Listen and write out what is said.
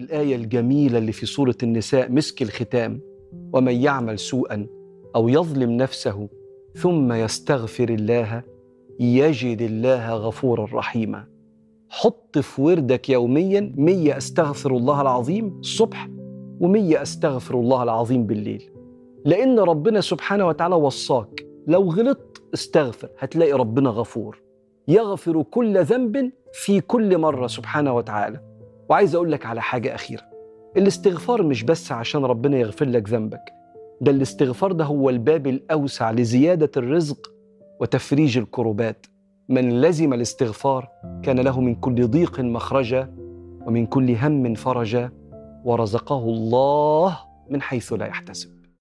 الآية الجميلة اللي في سورة النساء مسك الختام ومن يعمل سوءا أو يظلم نفسه ثم يستغفر الله يجد الله غفورا رحيما. حط في وردك يوميا مية أستغفر الله العظيم الصبح ومية أستغفر الله العظيم بالليل. لأن ربنا سبحانه وتعالى وصاك لو غلطت استغفر هتلاقي ربنا غفور. يغفر كل ذنب في كل مرة سبحانه وتعالى. وعايز أقول لك على حاجة أخيرة. الاستغفار مش بس عشان ربنا يغفر لك ذنبك ده الاستغفار ده هو الباب الأوسع لزيادة الرزق وتفريج الكربات. من لزم الاستغفار كان له من كل ضيق مخرجا ومن كل هم فرجا ورزقه الله من حيث لا يحتسب.